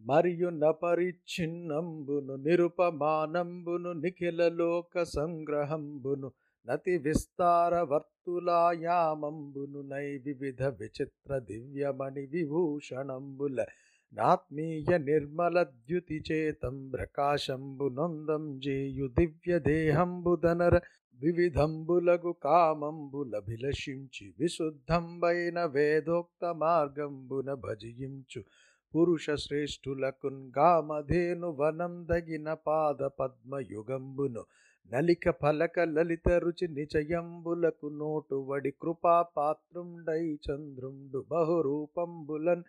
మరియు నపరిచ్ఛిన్నంబును నిరుపమానంబును నిఖిల లోక సంగ్రహంబును నతి విస్తార వర్తులాయామంబును నై వివిధ విచిత్ర దివ్యమణి విభూషణంబుల నాత్మీయ నిర్మల ద్యుతి చేతం ప్రకాశంబు నందం జేయు దివ్య దేహంబుదనర వివిధంబులగు కామంబులభిలషించి విశుద్ధంబైన వేదోక్త మార్గంబున భజించు. పురుష శ్రేష్ఠులకున్ గామధేను వనం దగిన పాద పద్మయుగంబును నలిక ఫలక లలిత రుచి నిచయంబులకు నోటు వడి కృపా పాత్రుండై చంద్రుండు బహురూపంబులన్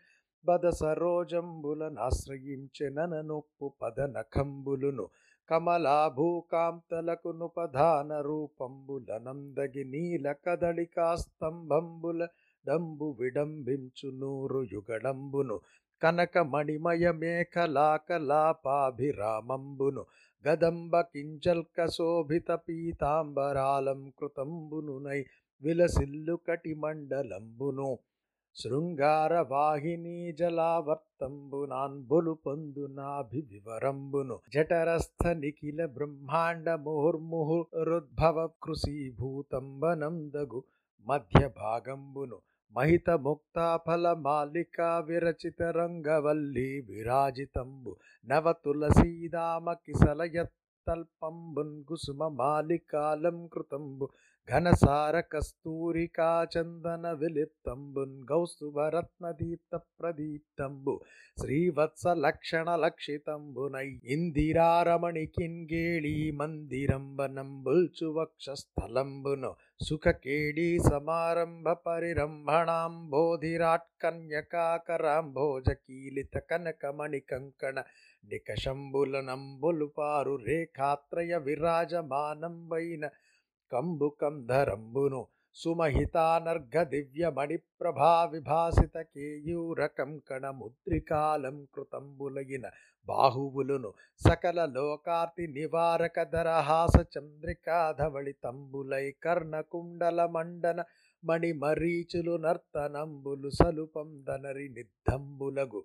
బద సరోజంబులన్ ఆశ్రయించెనన నొప్పు పద నఖంబులును కమలాభూకాంతలకును పధాన రూపంబులనందగి నీల కదళికాస్తంభంబుల డంబు విడంబించు నూరు యుగడంబును కనక మణిమయ మేఖలాకలాపాభిరామంబును గదంబ కించల్క శోభిత పీతాంబరాలం కృతంబునునై విలసిల్లు కటిమండలంబును శృంగార వాహిని జలావర్తంబునాన్బులు పొందునాభివివరంబును జఠరస్థ నిఖిల బ్రహ్మాండ ముహుర్ముహురుద్భవ కృషీభూతంబనందగు మధ్య భాగంబును మహిత ముక్తాఫల మాలికా విరచిత రంగవల్లి విరాజితంబు నవ తులసీదామ కిసలయత్తల్పంబున్ కుసుమ మాలికాలం కృతంబు ఘనసార కస్తూరికా చందన విలిప్తంబున్ గౌస్తుభరత్న దీప్త ప్రదీప్తంబు శ్రీవత్స లక్షణ లక్షితంబునై ఇందిరారమణి కిన్గేళీ మందిరంబనంబుల్చు వక్షస్థలంబును సుఖకేడీ సమారంభ పరిరంభణాం బోధిరాట్ కన్యకాకరాంభోజ కనకమణి కంకణ నికషంబులనంబులు పారు రేఖాత్రయ విరాజమానంబైన కంబు కంధరంబును సుమహితానర్ఘ దివ్యమణి ప్రభా విభాసిత కేయూరకం కణముద్రికాలం కృతంబులగిన బాహువులును సకల లోకార్తి నివారక దరహాస చంద్రికాధవళి తంబులై కర్ణకుండల మండన మణిమరీచులు నర్తనంబులు సలుపం దనరి నిద్దంబులగు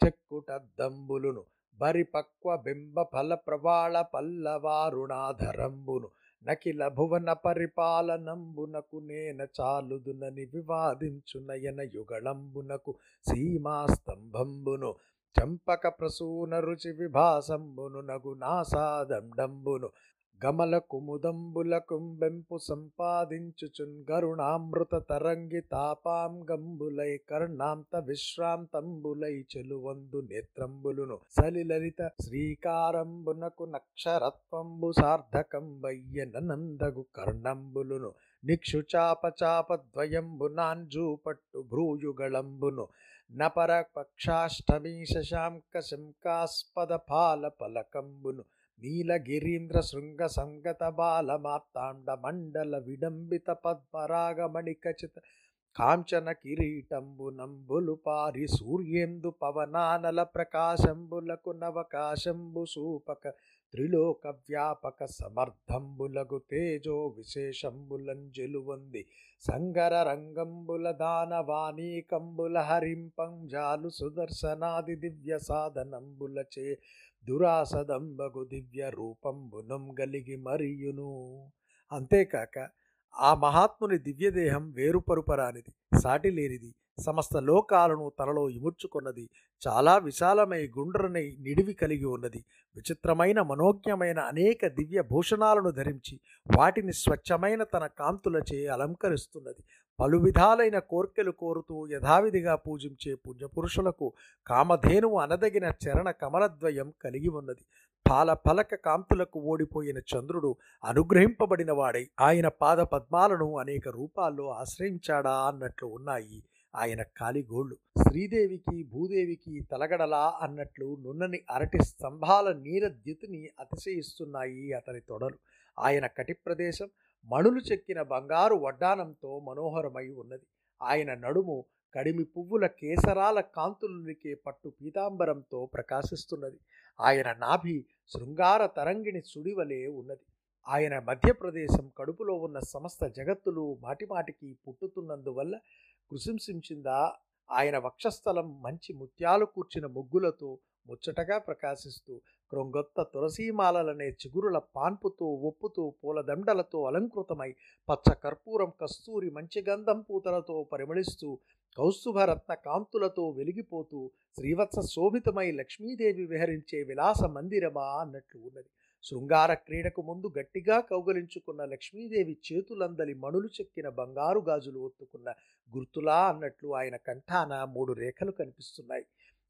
చెక్కుటద్దంబులును బరిపక్వ బింబ ఫల ప్రవాళ పల్లవారుణాధరంబును నకిల భువన పరిపాలనంబునకు నేన చాలుదునని వివాదించునయన యుగళంబునకు సీమాస్తంభంబును చంపక ప్రసూన రుచి విభాసంబును నగు నాసాదండంబును గమల కుముదంబుల కుంబెంపు సంపాదించుచున్ గరుణామృత తరంగి తాపాం గంబులై కర్ణాంత విశ్రాంతంబులై చెలువందు నేత్రంబులును సలిలలిత శ్రీకారంబునకు నక్షరత్వంబు సార్థకం వయ్యనందగు కర్ణంబులును నిక్షుచాపచాపద్వయంబునాంజూ పట్టు భ్రూయుగళంబును నపర పక్షాష్టమీ శశాంక శంకాస్పద పాల పలకంబును నీలగిరీంద్ర శృంగ సంగత బాల మార్తాండ మండల విడంబిత పద్మరాగమణికచిత కాంచన కిరీటంబు నంబులు పారి సూర్యేందు పవనానల ప్రకాశంబులకు నవకాశంబు సూపక త్రిలోక వ్యాపక సమర్థంబులగు తేజో విశేషంబులంజెలువంది సంగర రంగంబుల దానవాణీకంబుల హరింపం జాలు సుదర్శనాది దివ్య సాధనంబులచే దురాసదంబగు దివ్య రూపంబునం గలిగి మరియును. అంతేకాక ఆ మహాత్ముని దివ్యదేహం వేరుపరుపరానిది సాటి లేనిది సమస్త లోకాలను తనలో ఇముడ్చుకున్నది చాలా విశాలమై గుండ్రని నిడివి కలిగి ఉన్నది విచిత్రమైన మనోజ్ఞమైన అనేక దివ్య భూషణాలను ధరించి వాటిని స్వచ్ఛమైన తన కాంతులచే అలంకరిస్తున్నది పలు విధాలైన కోర్కెలు కోరుతూ యథావిధిగా పూజించే పుణ్యపురుషులకు కామధేనువు అనదగిన చరణ కమలద్వయం కలిగి ఉన్నది. పాల పలక కాంతులకు ఓడిపోయిన చంద్రుడు అనుగ్రహింపబడిన వాడై ఆయన పాద పద్మాలను అనేక రూపాల్లో ఆశ్రయించాడా అన్నట్లు ఉన్నాయి. ఆయన కాలిగోళ్ళు. శ్రీదేవికి భూదేవికి తలగడలా అన్నట్లు నున్నని అరటి స్తంభాల నీరద్యుతిని అతిశయిస్తున్నాయి అతని తొడలు. ఆయన కటి ప్రదేశం మణులు చెక్కిన బంగారు వడ్డానంతో మనోహరమై ఉన్నది. ఆయన నడుము కడిమి పువ్వుల కేసరాల కాంతులునికే పట్టు పీతాంబరంతో ప్రకాశిస్తున్నది. ఆయన నాభి శృంగార తరంగిణి సుడివలే ఉన్నది. ఆయన మధ్యప్రదేశం కడుపులో ఉన్న సమస్త జగత్తులు మాటిమాటికి పుట్టుతున్నందువల్ల కృశింసించిందా? ఆయన వక్షస్థలం మంచి ముత్యాలు కూర్చిన ముగ్గులతో ముచ్చటగా ప్రకాశిస్తూ క్రొంగొత్త తులసీమాలలనే చిగురుల పాన్పుతో ఒప్పుతూ పూలదండలతో అలంకృతమై పచ్చ కర్పూరం కస్తూరి మంచి గంధం పూతలతో పరిమళిస్తూ కౌస్తుభరత్న కాంతులతో వెలిగిపోతూ శ్రీవత్స శోభితమై లక్ష్మీదేవి విహరించే విలాస మందిరమా అన్నట్లు ఉన్నది. శృంగార క్రీడకు ముందు గట్టిగా కౌగలించుకున్న లక్ష్మీదేవి చేతులందలి మణులు చెక్కిన బంగారు గాజులు ఒత్తుకున్న గుర్తులా అన్నట్లు ఆయన కంఠాన మూడు రేఖలు కనిపిస్తున్నాయి.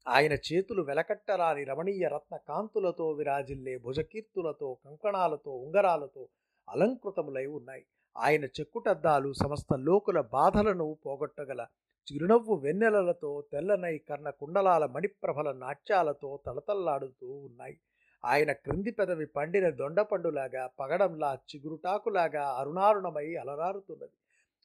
ఆయన చేతులు వెలకట్టరాని రమణీయ రత్న కాంతులతో విరాజిల్లే భుజకీర్తులతో కంకణాలతో ఉంగరాలతో అలంకృతములై ఉన్నాయి. ఆయన చెక్కుటద్దాలు సమస్త లోకుల బాధలను పోగొట్టగల చిరునవ్వు వెన్నెలలతో తెల్లనై కర్ణ కుండలాల మణిప్రభల నాట్యాలతో తలతల్లాడుతూ ఉన్నాయి. ఆయన క్రింది పెదవి పండిన దొండపండులాగా పగడంలా చిగురుటాకులాగా అరుణారుణమై అలరారుతున్నది.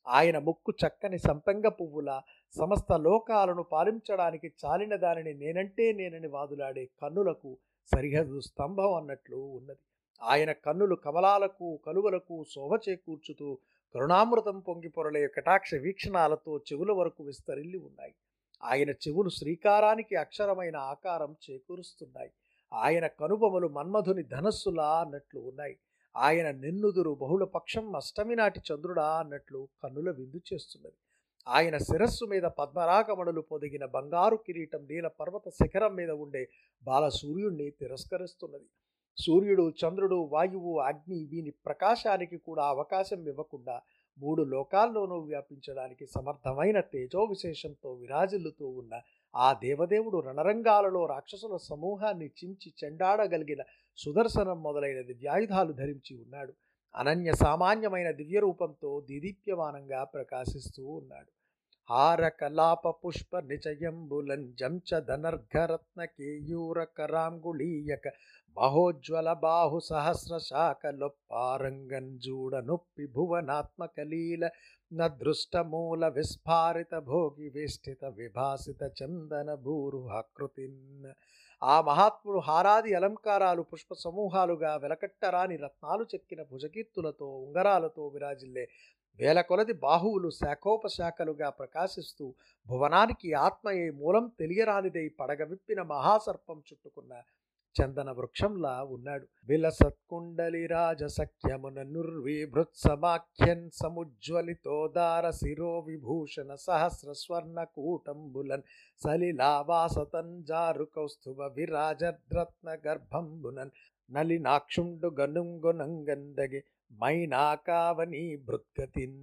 ఆయన ముక్కు చక్కని సంపెంగ పువ్వుల సమస్త లోకాలను పాలించడానికి చాలిన దానిని నేనంటే నేనని వాదులాడే కన్నులకు సరిహద్దు స్తంభం అన్నట్లు ఉన్నది. ఆయన కన్నులు కమలాలకు కలువలకు శోభ చేకూర్చుతూ కరుణామృతం పొంగి పొరలే కటాక్ష వీక్షణాలతో చెవుల వరకు విస్తరిల్లి ఉన్నాయి. ఆయన చెవులు శ్రీకారానికి అక్షరమైన ఆకారం చేకూరుస్తున్నాయి. ఆయన కనుబొమలు మన్మధుని ధనస్సులా అన్నట్లు ఉన్నాయి. ఆయన నిన్నుదురు బహుళపక్షం అష్టమి నాటి చంద్రుడా అన్నట్లు కన్నుల విందు చేస్తున్నది. ఆయన శిరస్సు మీద పద్మరాగమణులు పొదిగిన బంగారు కిరీటం నీల పర్వత శిఖరం మీద ఉండే బాల సూర్యుణ్ణి తిరస్కరిస్తున్నది. సూర్యుడు చంద్రుడు వాయువు అగ్ని వీని ప్రకాశానికి కూడా అవకాశం ఇవ్వకుండా మూడు లోకాల్లోనూ వ్యాపించడానికి సమర్థమైన తేజో విశేషంతో విరాజిల్లుతూ ఉన్న ఆ దేవదేవుడు రణరంగాలలో రాక్షసుల సమూహాన్ని చించి చెండాడగలిగిన సుదర్శనం మొదలైన దివ్యాయుధాలు ధరించి ఉన్నాడు. అనన్య సామాన్యమైన దివ్య రూపంతో ప్రకాశిస్తూ ఉన్నాడు. హార కలాప పుష్ప నిచయంబులన్ జంచ ధనర్ఘరత్న కేయూర కరాంగుళీయక మహోజ్వల బాహు సహస్ర శాఖలొప్పారంగంజూడ నొప్పి భువనాత్మకలీల నృష్టమూల విస్ఫారిత భోగి వేష్టిత విభాసిత చందన భూరుహాకృతిన్ ఆ మహాత్ముడు హారాది అలంకారాలు పుష్ప సమూహాలుగా వెలకట్టరాని రత్నాలు చెక్కిన భుజకీర్తులతో ఉంగరాలతో విరాజిల్లే వేల కొలది బాహువులు శాఖోపశాఖలుగా ప్రకాశిస్తూ భువనానికి ఆత్మయే మూలం తెలియరానిదై పడగవిప్పిన మహాసర్పం చుట్టుకున్న చందన వృక్షంలా ఉన్నాడు విలసత్కుండలి రాజసఖ్యమున నుర్వీభృత్ సమాఖ్యన్ సముజ్వలితోదార శిరో విభూషణ సహస్ర స్వర్ణ కూటంబులన్ సలిలావాసతన్ జారు కౌస్తుభ విరాజద్రత్న గర్భంబునన్ నలినాక్షుండు గనుంగునంగందగి మైనాకావని భృత్గతిన్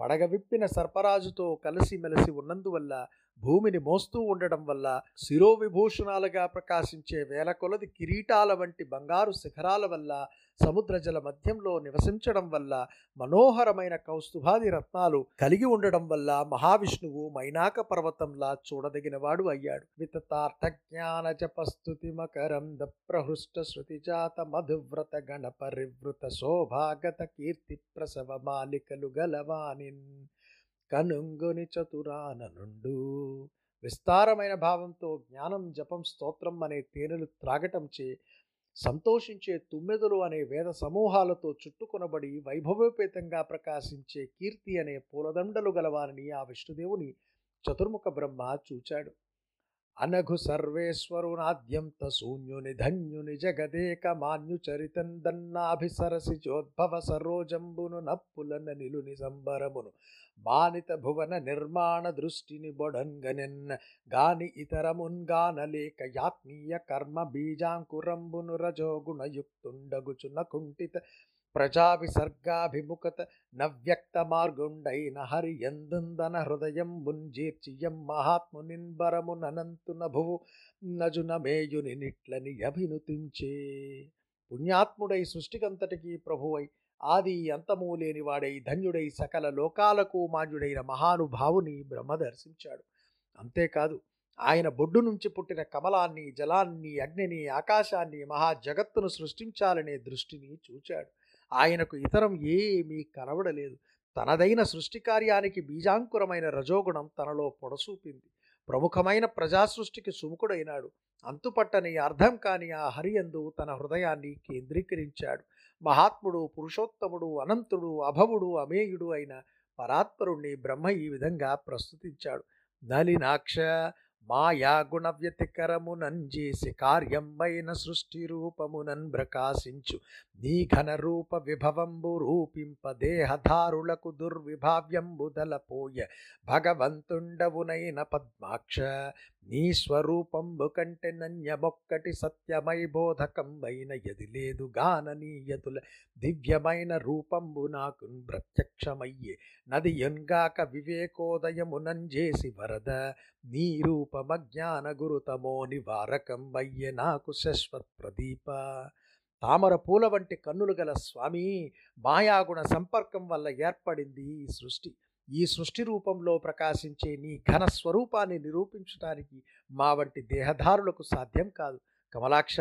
పడగ విప్పిన సర్పరాజుతో కలిసిమెలిసి ఉన్నందువల్ల భూమిని మోస్తూ ఉండడం వల్ల శిరోవిభూషణాలుగా ప్రకాశించే వేల కొలది కిరీటాల వంటి బంగారు శిఖరాల వల్ల సముద్ర జల మధ్యంలో నివసించడం వల్ల మనోహరమైన కౌస్తుభాది రత్నాలు కలిగి ఉండడం వల్ల మహావిష్ణువు మైనాక పర్వతంలా చూడదగినవాడు అయ్యాడు. వితతార్థ జ్ఞాన జపస్తుతి మకరంద ప్రహృష్ట శృతిజాత మధువ్రత గణ పరివృత శోభాగత కీర్తి ప్రసవ మాలికలు గలవానిన్. కనుంగుని చతురాన నుండు విస్తారమైన భావంతో జ్ఞానం జపం స్తోత్రం అనే తేనెలు త్రాగటంచే సంతోషించే తుమ్మెదలు అనే వేద సమూహాలతో చుట్టుకొనబడి వైభవోపేతంగా ప్రకాశించే కీర్తి అనే పూలదండలు గలవారిని ఆ విష్ణుదేవుని చతుర్ముఖ బ్రహ్మ చూచాడు. అనఘు సర్వేశ్వరునాద్యంత శూన్యుని ధన్యుని జగదేక మాన్యు చరితందన్నాభిసరసి చోద్భవ సరోజంబును నప్పులన నిలుని సంబరమును మానిత భువన నిర్మాణ దృష్టిని బొడంగనెన్ గాని ఇతరమున్గానలేక యాత్మీయ కర్మ బీజాంకురంబును రజోగుణయుక్తుండగుచున కుంఠిత ప్రజా విసర్గాభిముఖత నవ్యక్త మార్గుండైన హరి ఎందుందన హృదయం బుంజీర్చియం మహాత్మునిన్బరమునంతు భువు నజున మేయుని నిట్లని అభినుతించే. పుణ్యాత్ముడై సృష్టికంతటికీ ప్రభువై ఆది అంతము లేనివాడై ధన్యుడై సకల లోకాలకు మాన్యుడైన మహానుభావుని బ్రహ్మ దర్శించాడు. అంతేకాదు ఆయన బొడ్డు నుంచి పుట్టిన కమలాన్ని జలాన్ని అగ్నిని ఆకాశాన్ని మహా జగత్తును సృష్టించాలనే దృష్టిని చూచాడు. ఆయనకు ఇతరం ఏమీ కనబడలేదు. తనదైన సృష్టి కార్యానికి బీజాంకురమైన రజోగుణం తనలో పొడసూపింది. ప్రముఖమైన ప్రజాసృష్టికి సుముఖుడైనాడు. అంతుపట్టని అర్థం కాని ఆ హరియందు తన హృదయాన్ని కేంద్రీకరించాడు. మహాత్ముడు పురుషోత్తముడు అనంతుడు అభవుడు అమేయుడు అయిన పరాత్పరుణ్ణి బ్రహ్మ ఈ విధంగా ప్రస్తుతించాడు. నలినాక్ష మాయా గుణ వ్యతికరమునంజేసి కార్యంబైన సృష్టి రూపమునన్ ప్రకాశించు. నీ ఘన రూప విభవంబు రూపింప దేహధారులకు దుర్విభావ్యంబుదల పోయ భగవంతుండవునైన పద్మాక్ష నీ స్వరూపంబు కంటే నన్యమొక్కటి సత్యమై బోధకంబైన ఎది లేదు గాననీయతుల దివ్యమైన రూపంబు నాకు ప్రత్యక్షమయ్యే నది ఎన్గాక వివేకోదయమునంజేసి వరద నీ రూపమజ్ఞాన గురుతమో నివారకంబయ్యే నాకు శశ్వత్ ప్రదీప తామర పూల వంటి కన్నులు గల స్వామి మాయాగుణ సంపర్కం వల్ల ఏర్పడింది ఈ సృష్టి. ఈ సృష్టి రూపంలో ప్రకాశించే నీ ఘన స్వరూపాన్ని నిరూపించడానికి మా వంటి దేహదారులకు సాధ్యం కాదు. కమలాక్ష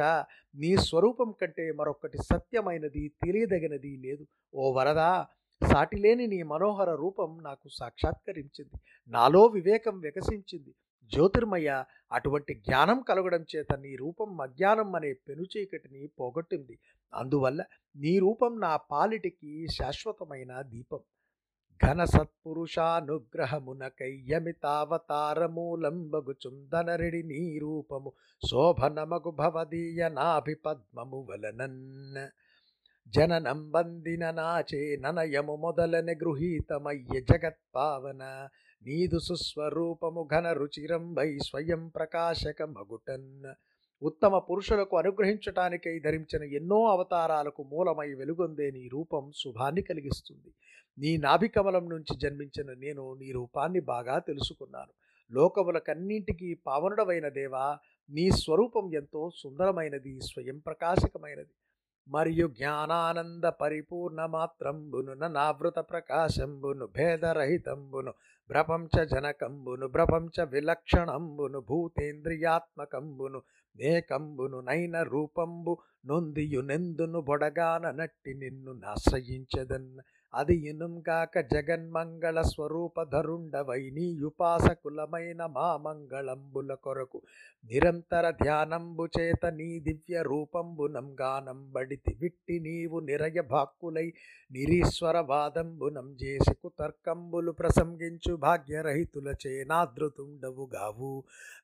నీ స్వరూపం కంటే మరొకటి సత్యమైనది తెలియదగినది లేదు. ఓ వరదా సాటిలేని నీ మనోహర రూపం నాకు సాక్షాత్కరించింది. నాలో వివేకం వికసించింది. జ్యోతిర్మయ అటువంటి జ్ఞానం కలగడం చేత నీ రూపం అజ్ఞానం అనే పెనుచీకటిని పోగొట్టింది. అందువల్ల నీ రూపం నా పాలిటికి శాశ్వతమైన దీపం. ఘన సత్పురుషానుగ్రహమునకయ్యమితావతారమూలంబగుచుందనరిడి నీ రూపము శోభనమగు భవదీయ నాభిపద్మము వలనన్. జననం బందిన నాచే ననయము మొదలని గృహీతమయ్య జగత్పావన. నీదు సుస్వరూపము ఘన రుచిరంబై స్వయం ప్రకాశక మగుటన్ ఉత్తమ పురుషులకు అనుగ్రహించటానికై ధరించిన ఎన్నో అవతారాలకు మూలమై వెలుగొందే నీ రూపం శుభాన్ని కలిగిస్తుంది. నీ నాభికమలం నుంచి జన్మించిన నేను నీ రూపాన్ని బాగా తెలుసుకున్నాను. లోకములకన్నింటికీ పావనుడవైన దేవా నీ స్వరూపం ఎంతో సుందరమైనది స్వయం ప్రకాశకమైనది. మరియు జ్ఞానానంద పరిపూర్ణ మాత్రంబును నావృత ప్రకాశంబును భేదరహితంబును ప్రపంచ జనకంబును ప్రపంచ విలక్షణంబును భూతేంద్రియాత్మకంబును నేకంబును నైన రూపంబు నొందియు నెందును బొడగాన నట్టి నిన్ను నాశ్రయించదన్న అది ఇనుంగాక జగన్మంగళ స్వరూపధరుండవై నీయుపాసకులమైన మా మంగళంబుల కొరకు. నిరంతర ధ్యానంబు చేత నీ దివ్య రూపంబునం గానంబడితి విట్టి నీవు నిరయ భాక్కులై నిరీశ్వర వాదంబునం చేసి కుతర్కంబులు ప్రసంగించు భాగ్యరహితుల చేనాదృతుండవు గావు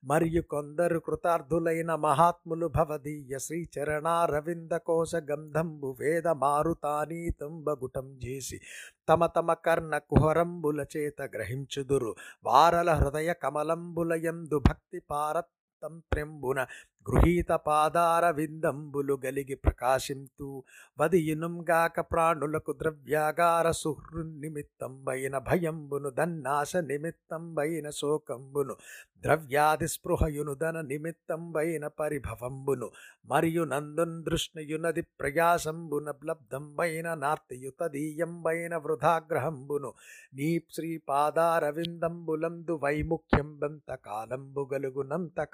మరియు కొందరు కృతార్థులైన మహాత్ములు భవదీయ శ్రీచరణారవింద కోశ గంధంబు వేద మారుతానీతంబగుటం చేసి చేసి తమ తమ కర్ణ కుహరంబుల చేత గ్రహించుదురు. వారల హృదయ కమలంబులయందు భక్తి పారతంత్ర్యంబున గృహీత పాదార విందంబులు గలిగి ప్రకాశింతు వదియునుంగాక ప్రాణులకు ద్రవ్యాగార సుహృన్నిమిత్తంబైన భయంబును దన్నాశ నిమిత్తంబైన శోకంబును ద్రవ్యాది స్పృహయును ధన నిమిత్తంబైన పరిభవంబును మరియు నందున్ దృష్ణయునది ప్రయాసంబున లబ్ధంబైన నార్తియుతదీయంబైన వృధాగ్రహంబును నీ శ్రీపాదారవిందంబులందు వైముఖ్యం బంత కాలంబు గలుగునంత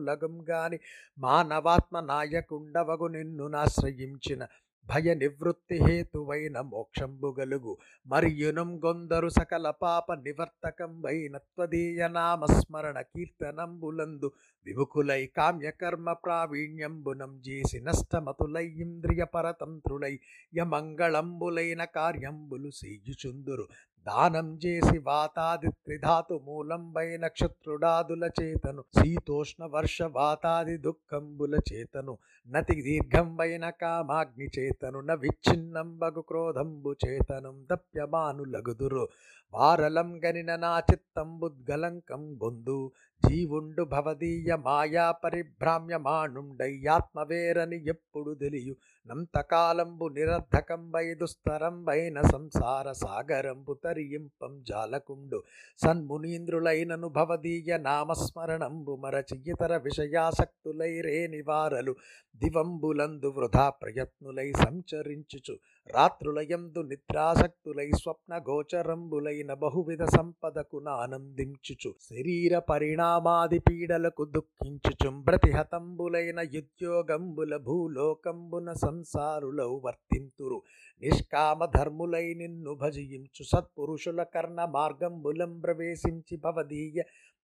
కాలంబును గాని మానవాత్మ నాయకుండవగు నిన్ను నాశ్రయించిన భయ నివృత్తి హేతువైన మోక్షంబు గలుగు మరియునం గొందరు సకల పాప నివర్తకంబైన త్వదీయ నామస్మరణ కీర్తనంబులందు విముఖులై కామ్యకర్మ ప్రావీణ్యంబునం చేసి నష్టమతులై ఇంద్రియ పరతంత్రులై యమంగళంబులైన కార్యంబులు సేయుచుందురు దానం చేసి వాతాది త్రిధాతు మూలంబై నక్షత్రుడాదుల చేతను శీతోష్ణ వర్ష వాతాది దుఃఖంబుల చేతను నతి దీర్ఘంబైన కామాగ్ని చేతను న విచ్ఛిన్నం బగు క్రోధంబు చేతనం దప్యమానులగుదురు వారలం గనిన నా చిత్తంబుద్గలంకం బొందు జీవుండు భవదీయ మాయా పరిభ్రామ్యమాణుండై ఆత్మవేరని ఎప్పుడు తెలియు. నంతకాలంబు నిరర్ధకంబై దుస్తరంబైన సంసార సాగరంబు తరియింపం జాలకుండు. సన్మునీంద్రులైనను భవదీయ నామస్మరణంబు మరచి ఇతర విషయాసక్తులై రేని వారలు దివంబులందు వృధా ప్రయత్నులై సంచరించుచు రాత్రులయందు నిద్రాసక్తులై స్వప్న గోచరంబులైన బహువిధ సంపదకు ఆనందించుచు శరీర పరిణామాది పీడలకు దుఃఖించుచు ప్రతిహతంబులైన యుద్యోగంబుల భూలోకంబున సంసారులౌ వర్తింతురు. నిష్కామ ధర్ములై నిన్ను భజించు సత్పురుషుల కర్ణ మార్గంబులం ప్రవేశించి భవదీయ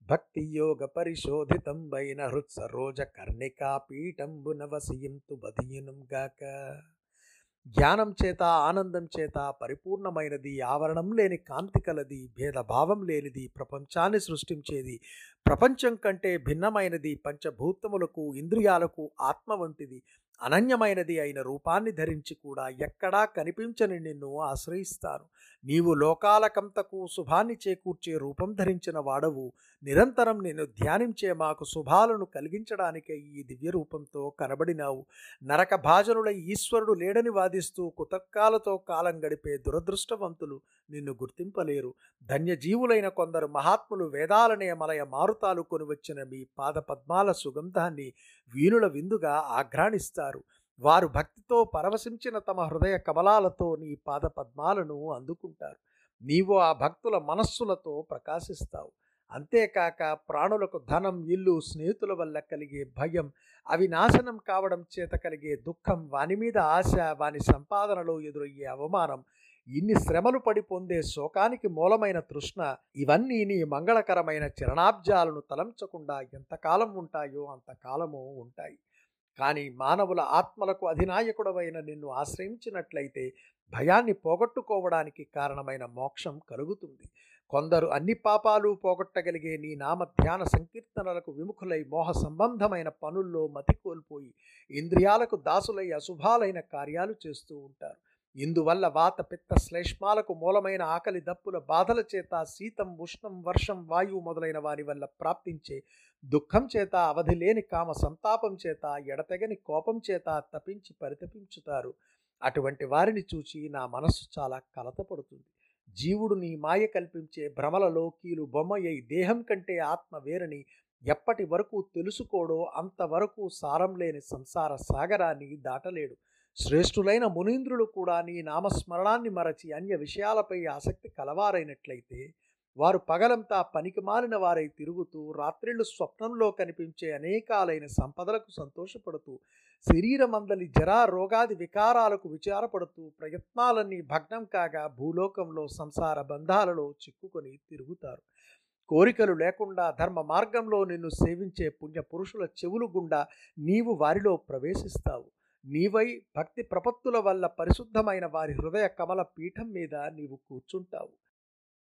భక్తి యోగ పరిశోధితం పరిశోధితంబైన హృత్సరోజ కర్ణికా పీఠంబున వసియంతు బదియనుగాక జ్ఞానం చేత ఆనందం చేత పరిపూర్ణమైనది ఆవరణం లేని కాంతి కలది భేదభావం లేనిది ప్రపంచాన్ని సృష్టించేది ప్రపంచం కంటే భిన్నమైనది పంచభూతములకు ఇంద్రియాలకు ఆత్మ వంటిది. అనన్యమైనది అయిన రూపాన్ని ధరించి కూడా ఎక్కడా కనిపించని నిన్ను ఆశ్రయిస్తాను. నీవు లోకాలకంతకు శుభాన్ని చేకూర్చే రూపం ధరించిన వాడవు. నిరంతరం నేను ధ్యానించే మాకు శుభాలను కలిగించడానికే ఈ దివ్య రూపంతో కనబడినావు. నరక భాజనుల ఈశ్వరుడు లేడని వాదిస్తూ కుతర్కాలతో కాలం గడిపే దురదృష్టవంతులు నిన్ను గుర్తింపలేరు. ధన్యజీవులైన కొందరు మహాత్ములు వేదాలనే మలయ మారుతాలు కొనివచ్చిన మీ పాద పద్మాల సుగంధాన్ని వీణుల విందుగా ఆఘ్రాణిస్తారు వారు భక్తితో పరవశించిన తమ హృదయ కమలాలతో నీ పాద పద్మాలను అందుకుంటారు. నీవు ఆ భక్తుల మనస్సులతో ప్రకాశిస్తావు. అంతేకాక ప్రాణులకు ధనం ఇల్లు స్నేహితుల వల్ల కలిగే భయం అవి నాశనం కావడం చేత కలిగే దుఃఖం వాని మీద ఆశ వాని సంపాదనలో ఎదురయ్యే అవమానం ఇన్ని శ్రమలు పడి పొందే శోకానికి మూలమైన తృష్ణ ఇవన్నీ నీ మంగళకరమైన చరణాబ్జాలను తలంచకుండా ఎంతకాలం ఉంటాయో అంతకాలము ఉంటాయి. కానీ మానవుల ఆత్మలకు అధినాయకుడవైన నిన్ను ఆశ్రయించినట్లయితే భయాన్ని పోగొట్టుకోవడానికి కారణమైన మోక్షం కలుగుతుంది. కొందరు అన్ని పాపాలు పోగొట్టగలిగే నీ నామ ధ్యాన సంకీర్తనలకు విముఖులై మోహ సంబంధమైన పనుల్లో మతి కోల్పోయి ఇంద్రియాలకు దాసులై అశుభాలైన కార్యాలు చేస్తూ ఉంటారు. ఇందువల్ల వాత పిత్త శ్లేష్మాలకు మూలమైన ఆకలి దప్పుల బాధల చేత శీతం ఉష్ణం వర్షం వాయువు మొదలైన వారి వల్ల ప్రాప్తించే దుఃఖం చేత అవధి లేని కామ సంతాపం చేత ఎడతెగని కోపం చేత తపించి పరితపించుతారు. అటువంటి వారిని చూచి నా మనస్సు చాలా కలతపడుతుంది. జీవుడు నీ మాయ కల్పించే భ్రమలలో కీలు బొమ్మయ్యి దేహం కంటే ఆత్మ వేరని ఎప్పటి వరకు తెలుసుకోడో అంతవరకు సారం లేని సంసార సాగరాన్ని దాటలేడు. శ్రేష్ఠులైన మునీంద్రులు కూడా నీ నామస్మరణాన్ని మరచి అన్య విషయాలపై ఆసక్తి కలవారైనట్లయితే వారు పగలంతా పనికి మారిన వారై తిరుగుతూ రాత్రిళ్ళు స్వప్నంలో కనిపించే అనేకాలైన సంపదలకు సంతోషపడుతూ శరీరమందలి జరా రోగాది వికారాలకు విచారపడుతూ ప్రయత్నాలన్నీ భగ్నం కాగా భూలోకంలో సంసార బంధాలలో చిక్కుకొని తిరుగుతారు. కోరికలు లేకుండా ధర్మ మార్గంలో నిన్ను సేవించే పుణ్య పురుషుల చెవులు గుండా నీవు వారిలో ప్రవేశిస్తావు. నీవై భక్తి ప్రపత్తుల వల్ల పరిశుద్ధమైన వారి హృదయ కమల పీఠం మీద నీవు కూర్చుంటావు.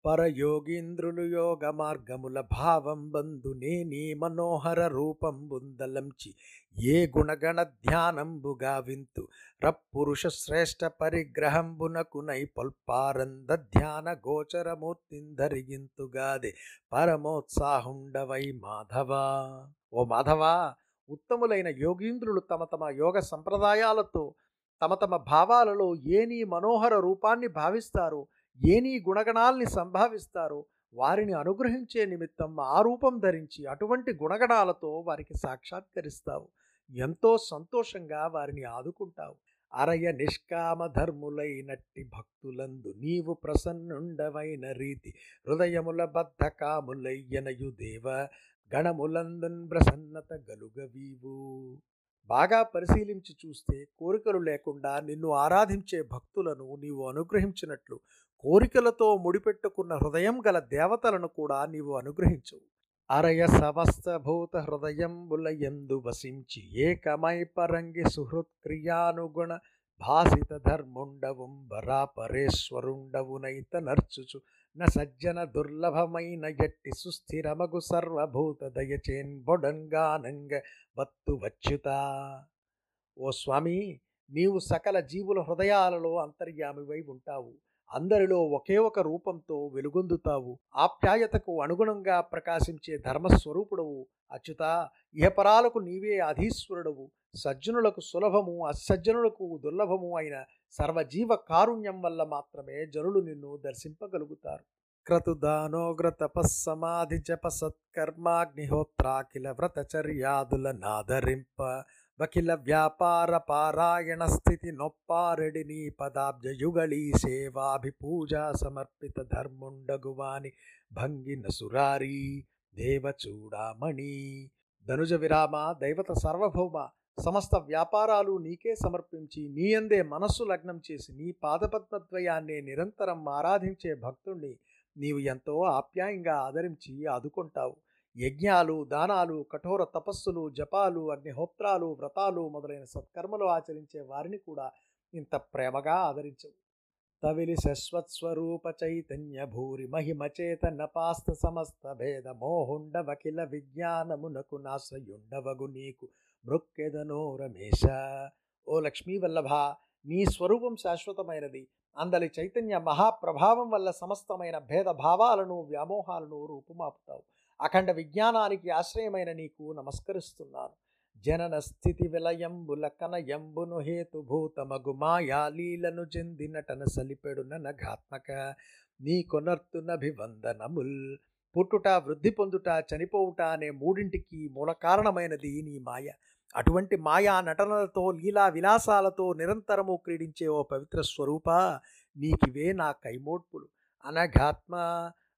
పరయోగీంద్రులు యోగ మార్గముల భావం బంధునే నీ మనోహర రూపం బుందలంచి ఏ గుణగణ ధ్యానంబుగా వింతు. రప్పురుష శ్రేష్ఠ పరిగ్రహంబునకునై పల్పారంద ధ్యాన గోచరమూర్తిందరిగింతుగాదే. పరమోత్సాహుండవై మాధవా. ఓ మాధవా! ఉత్తములైన యోగీంద్రులు తమ తమ యోగ సంప్రదాయాలతో తమ తమ భావాలలో ఏనీ మనోహర రూపాన్ని భావిస్తారు ఏనీ గుణగణాల్ని సంభావిస్తారు వారిని అనుగ్రహించే నిమిత్తం ఆ రూపం ధరించి అటువంటి గుణగణాలతో వారికి సాక్షాత్కరిస్తావు. ఎంతో సంతోషంగా వారిని ఆదుకుంటావు. అరయ నిష్కామ ధర్ములైనట్టి భక్తులందు నీవు ప్రసన్నుండవైన రీతి హృదయముల బద్ధకాములయ్యనయు దేవ గణములందున్ ప్రసన్నత గలుగవీవు. బాగా పరిశీలించి చూస్తే కోరికలు లేకుండా నిన్ను ఆరాధించే భక్తులను నీవు అనుగ్రహించినట్లు కోరికలతో ముడిపెట్టుకున్న హృదయం గల దేవతలను కూడా నీవు అనుగ్రహించవు. అరయ సమస్తభూత హృదయంబులయందు వసించి ఏకమై పరంగి సుహృత్క్రియానుగుణ భాసిత ధర్ముండవుం బరాపరేశ్వరుండవునైత నర్చుచు న సజ్జన దుర్లభమైన ఎట్టి సుస్థిరమగు సర్వభూత దయచేన్ బొడంగానంగ వత్తు వచ్చుతా. ఓ స్వామి నీవు సకల జీవుల హృదయాలలో అంతర్యామివై ఉంటావు. అందరిలో ఒకే ఒక రూపంతో వెలుగొందుతావు. ఆప్యాయతకు అనుగుణంగా ప్రకాశించే ధర్మస్వరూపుడవు. అచ్యుత ఇహపరాలకు నీవే అధీశ్వరుడవు. సజ్జనులకు సులభము అసజ్జనులకు దుర్లభము అయిన సర్వజీవ కారుణ్యం వల్ల మాత్రమే జనులు నిన్ను దర్శింపగలుగుతారు. క్రతుదానోగ్ర తపస్సమాధి జప సత్కర్మాగ్నిహోత్రాఖిల వ్రతచర్యాదుల నాదరింప. వకిల వ్యాపార పారాయణ స్థితి నొప్పారెడి నీ పదాబ్జయుగళీ సేవాభిపూజా సమర్పిత ధర్ముండగువాని భంగిన నసురారీ దేవచూడామణి ధనుజ విరామ దైవత సార్వభౌమ సమస్త వ్యాపారాలు నీకే సమర్పించి నీ అందే మనస్సు లగ్నం చేసి నీ పాదపద్మద్వయాన్ని నిరంతరం ఆరాధించే భక్తుణ్ణి నీవు ఎంతో ఆప్యాయంగా ఆదరించి ఆదుకుంటావు. యజ్ఞాలు దానాలు కఠోర తపస్సులు జపాలు అగ్నిహోత్రాలు వ్రతాలు మొదలైన సత్కర్మలు ఆచరించే వారిని కూడా ఇంత ప్రేమగా ఆదరించవు. తవిలి శశ్వత్స్వరూప చైతన్య భూరి మహిమచేతన పాస్త సమస్త భేద మోహుండవకిల విజ్ఞానమునకు నాశ్రయుండవగు నీకు. బ్రొక్కెదనో రమేశ ఓ లక్ష్మీ వల్లభ నీ స్వరూపం శాశ్వతమైనది. అందలి చైతన్య మహాప్రభావం వల్ల సమస్తమైన భేదభావాలను వ్యామోహాలను రూపుమాపుతావు. అఖండ విజ్ఞానానికి ఆశ్రయమైన నీకు నమస్కరిస్తున్నాను. జనన స్థితి విలయంబుల కనయంబును హేతుభూతమగు మాయాలీలను చెందినటన సలిపెడున నఘాత్మక నీ కొనర్తునభివందనముల్. పుట్టుట వృద్ధి పొందుట చనిపోవుట అనే మూడింటికి మూల కారణమైనది నీ మాయ. అటువంటి మాయా నటనలతో లీలా విలాసాలతో నిరంతరము క్రీడించే ఓ పవిత్ర స్వరూప నీకివే నా కైమోడ్పులు. అనఘాత్మ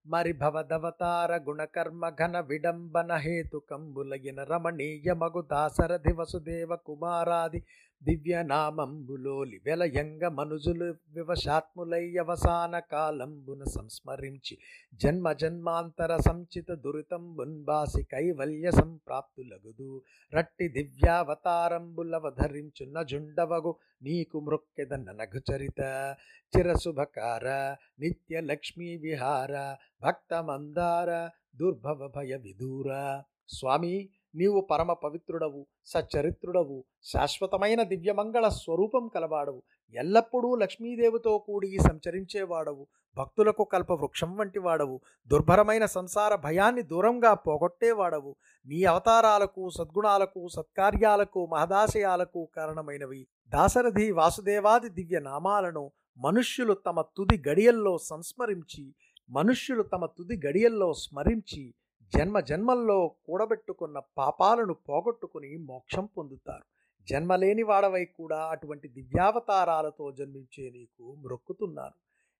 మరి భవదవతార గుణకర్మ ఘన విడంబన హేతుకంబులగిన రమణీయ మగు దాసరథి వసుదేవ కుమారాది దివ్యనామంబులోలి వెలయంగ మనుజులు వివశాత్ములై అవసాన కాలంబున సంస్మరించి జన్మ జన్మాంతర సంచిత దురితం బున్బాసి కైవల్య సంప్రాప్తులగుదు. రట్టి దివ్యావతారంబులవధరించున్న జుండవగు నీకు మృక్కెద ననఘు చరిత. చిరశుభకార నిత్య లక్ష్మీ విహార భక్త మందార దుర్భవ భయ విదూర. స్వామి నీవు పరమ పవిత్రుడవు సచ్చరిత్రుడవు శాశ్వతమైన దివ్యమంగళ స్వరూపం కలవాడవు. ఎల్లప్పుడూ లక్ష్మీదేవితో కూడి సంచరించేవాడవు. భక్తులకు కల్ప వృక్షం వంటి వాడవు దుర్భరమైన సంసార భయాన్ని దూరంగా పోగొట్టేవాడవు. నీ అవతారాలకు సద్గుణాలకు సత్కార్యాలకు మహదాశయాలకు కారణమైనవి. దాశరథి వాసుదేవాది దివ్య నామాలను మనుష్యులు తమ తుది గడియల్లో సంస్మరించి మనుష్యులు తమ తుది గడియల్లో స్మరించి జన్మ జన్మల్లో కూడబెట్టుకున్న పాపాలను పోగొట్టుకుని మోక్షం పొందుతారు. జన్మలేని వాడవై కూడా అటువంటి దివ్యావతారాలతో జన్మించే నీకు మ్రొక్కుతున్నారు.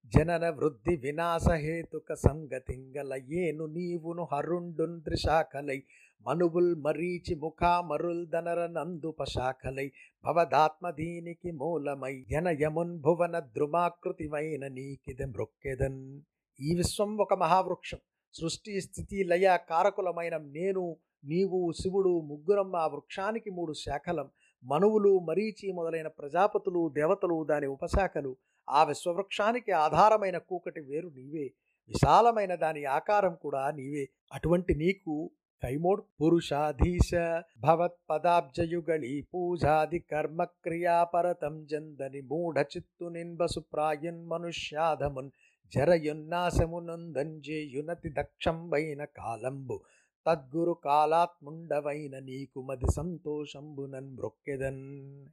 జనన వృద్ధి వినాశహేతుక సంగతింగల ఏను నీవును హరుండున్ త్రిశాఖలై మనుబుల్ మరీచి ముఖామరుల్ దనర నందుపశాఖలై భవదాత్మ దీనికి మూలమై జనయమున్ భువన ద్రుమాకృతివైన నీకిద మృక్కెదన్ ఈ విశ్వం ఒక మహావృక్షం. సృష్టి స్థితి లయ కారకులమైన నేను నీవు శివుడు ముగ్గురం ఆ వృక్షానికి మూడు శాఖలం. మనువులు మరీచి మొదలైన ప్రజాపతులు దేవతలు దాని ఉపశాఖలు. ఆ విశ్వవృక్షానికి ఆధారమైన కూకటి వేరు నీవే. విశాలమైన దాని ఆకారం కూడా నీవే. అటువంటి నీకు కైమోడ్ పురుషాధీశ భవత్పదాబ్జయుగళి పూజాది కర్మ క్రియాపరతం జందని మూఢ చిత్తు నిన్బసు ప్రాయున్ మనుష్యాధమున్ జరయున్నాశమునందంజేయునతి దక్షంబైన కాలంబు. తద్గురు కాలాత్ముండవైన నీకు మది సంతోషంబునన్ బ్రొక్కెదన్.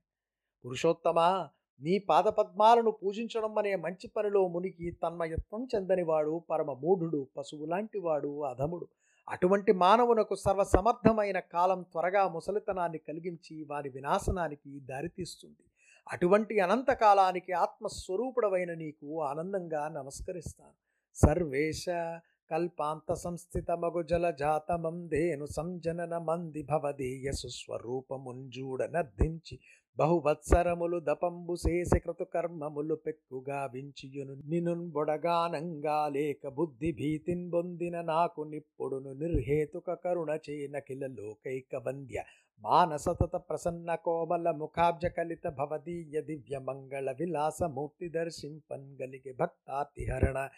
పురుషోత్తమా నీ పాదపద్మాలను పూజించడం అనే మంచి పనిలో మునికి తన్మయత్వం చెందనివాడు పరమ మూఢుడు పశువు లాంటివాడు అధముడు. అటువంటి మానవునకు సర్వసమర్థమైన కాలం త్వరగా ముసలితనాన్ని కలిగించి వారి వినాశనానికి దారితీస్తుంది. అటువంటి అనంతకాలానికి ఆత్మస్వరూపుడవైన నీకు ఆనందంగా నమస్కరిస్తాను. సర్వేశ కల్పాంత సంస్థిత మగుజల జాతమం జలజాతమందేను సంజనన మంది భవదీయ సుస్వరూపముంజూడ నర్ధించి బహువత్సరములు దపంబు శేసి కర్మములు పెక్కుగా వించియును నినున్ బొడగానంగా లేక బుద్ధి భీతిన్ బొందిన నాకు నిప్పుడును నిర్హేతుక కరుణ చేనకిల లోకైక వంద్య మానసతత ప్రసన్న కోమల ముఖాబ్జ కలిత భవదీయ దివ్య మంగళ విలాస మూర్తి దర్శింపన్ గలిగే భక్తాతిహరణ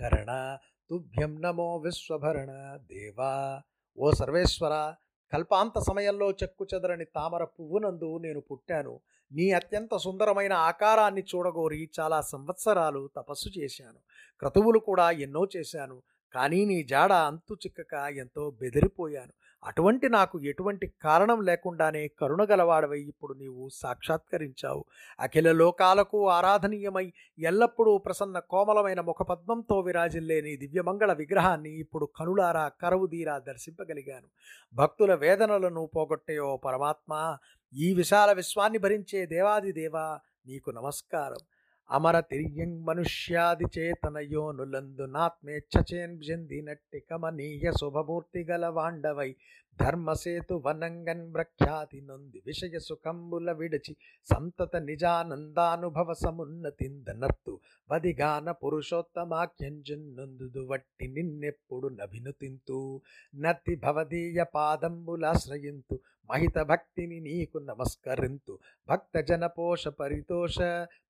కరణ తుభ్యం నమో విశ్వభరణ దేవా. ఓ సర్వేశ్వర కల్పాంత సమయంలో చెక్కు చెదరని తామర పువ్వునందు నేను పుట్టాను. నీ అత్యంత సుందరమైన ఆకారాన్ని చూడగోరి చాలా సంవత్సరాలు తపస్సు చేశాను. క్రతువులు కూడా ఎన్నో చేశాను. కానీ నీ జాడ అంతు చిక్కక ఎంతో బెదిరిపోయాను. అటువంటి నాకు ఎటువంటి కారణం లేకుండానే కరుణగలవాడవై ఇప్పుడు నీవు సాక్షాత్కరించావు. అఖిల లోకాలకు ఆరాధనీయమై ఎల్లప్పుడూ ప్రసన్న కోమలమైన ముఖపద్మంతో విరాజిల్లే నీ దివ్యమంగళ విగ్రహాన్ని ఇప్పుడు కనులారా కరవుదీరా దర్శింపగలిగాను. భక్తుల వేదనలను పోగొట్టేయో పరమాత్మ ఈ విశాల విశ్వాన్ని భరించే దేవాది దేవా నీకు నమస్కారం. అమర తిర్యం మనుష్యాది చేతనయోనులందు నాత్మేచ్ఛచేన్ జందినట్టి కమనీయ శుభమూర్తి గల వాండవై ధర్మసేతు వనంగన్ ప్రఖ్యాతి నొంది విషయ సుఖంబుల విడచి సంతత నిజానందానుభవ సమున్నతిందనత్తు వదిగాన పురుషోత్తమాఖ్యంజున్నందు వట్టి నిన్నెప్పుడు నభినుతింతు. నతి భవదీయ పాదంబులాశ్రయింతు మహిత భక్తిని నీకు నమస్కరింతు. భక్తజన పోష పరితోష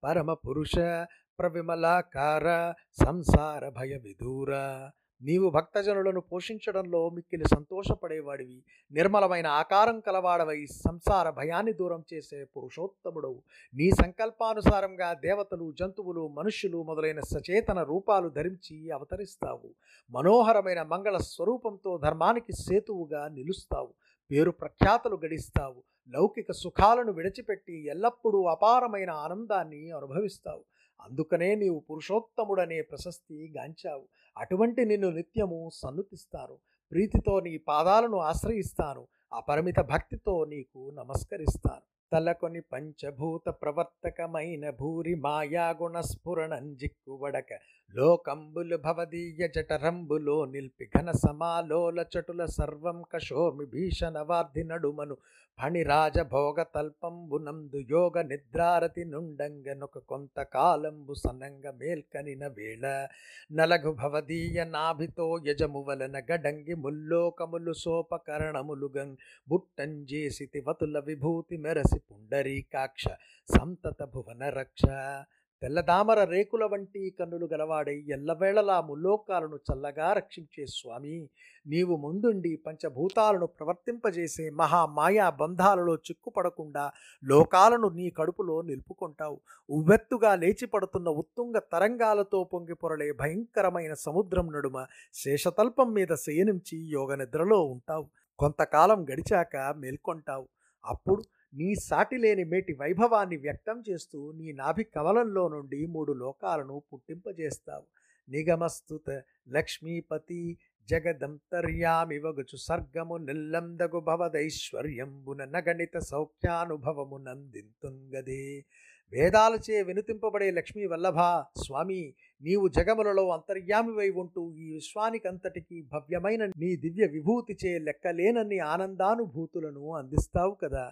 పరమ పురుష ప్రవిమలాకార సంసార భయ విదూర నీవు భక్తజనులను పోషించడంలో మిక్కిలి సంతోషపడేవాడివి. నిర్మలమైన ఆకారం కలవాడవై సంసార భయాన్ని దూరం చేసే పురుషోత్తముడవు. నీ సంకల్పానుసారంగా దేవతలు జంతువులు మనుష్యులు మొదలైన సచేతన రూపాలు ధరించి అవతరిస్తావు. మనోహరమైన మంగళ స్వరూపంతో ధర్మానికి సేతువుగా నిలుస్తావు. పేరు ప్రఖ్యాతలు గడిస్తావు. లౌకిక సుఖాలను విడిచిపెట్టి ఎల్లప్పుడూ అపారమైన ఆనందాన్ని అనుభవిస్తావు. అందుకనే నీవు పురుషోత్తముడనే ప్రశస్తి గాంచావు. అటువంటి నిన్ను నిత్యము సన్నుతిస్తాను. ప్రీతితో నీ పాదాలను ఆశ్రయిస్తాను. అపరిమిత భక్తితో నీకు నమస్కరిస్తాను. తలకొని పంచభూత ప్రవర్తకమైన భూరి మాయాగుణ స్ఫురణం జిక్కువడక లోకంబులు భవదీయ జఠరంబులో నిల్పి ఘన సమాలోల చటుల సర్వం కశోమి భీషణ వార్ధి నడుమను. ఫణిరాజ భోగ తల్పంబునందు యోగ నిద్రారతి నుండంగనొక కొంతకాలంబు సనంగ మేల్కనిన వేళ. నలగు భవదీయ నాభితో యజమువలన గడంగి ముల్లోకములు సోపకరణములుగం బుట్టంజేసి తివతుల విభూతి మెరసి పుండరీకాక్ష. సంతత భువన రక్ష. తెల్లదామర రేకుల వంటి కన్నులు గలవాడై ఎల్లవేళలా ముల్లోకాలను చల్లగా రక్షించే స్వామి నీవు ముందుండి పంచభూతాలను ప్రవర్తింపజేసే మహామాయా బంధాలలో చిక్కుపడకుండా లోకాలను నీ కడుపులో నిలుపుకుంటావు. ఉవ్వెత్తుగా లేచిపడుతున్న ఉత్తుంగ తరంగాలతో పొంగి పొరలే భయంకరమైన సముద్రం నడుమ శేషతల్పం మీద శయనించి యోగ నిద్రలో ఉంటావు. కొంతకాలం గడిచాక మేల్కొంటావు. అప్పుడు నీ సాటిలేని మేటి వైభవాన్ని వ్యక్తం చేస్తూ నీ నాభి కమలంలో నుండి మూడు లోకాలను పుట్టింపజేస్తావు. నిగమస్తుత లక్ష్మీపతి జగదంతర్యామివగుచు సర్గము నిల్లందగు భవదైశ్వర్యంబున నగణిత సౌఖ్యానుభవము నందింతుంగదే. వేదాలచే వినుతింపబడే లక్ష్మీ వల్లభ స్వామి నీవు జగములలో అంతర్యామివై ఉంటూ ఈ విశ్వానికంతటికి భవ్యమైన నీ దివ్య విభూతిచే లెక్కలేనన్ని ఆనందానుభూతులను అందిస్తావు కదా.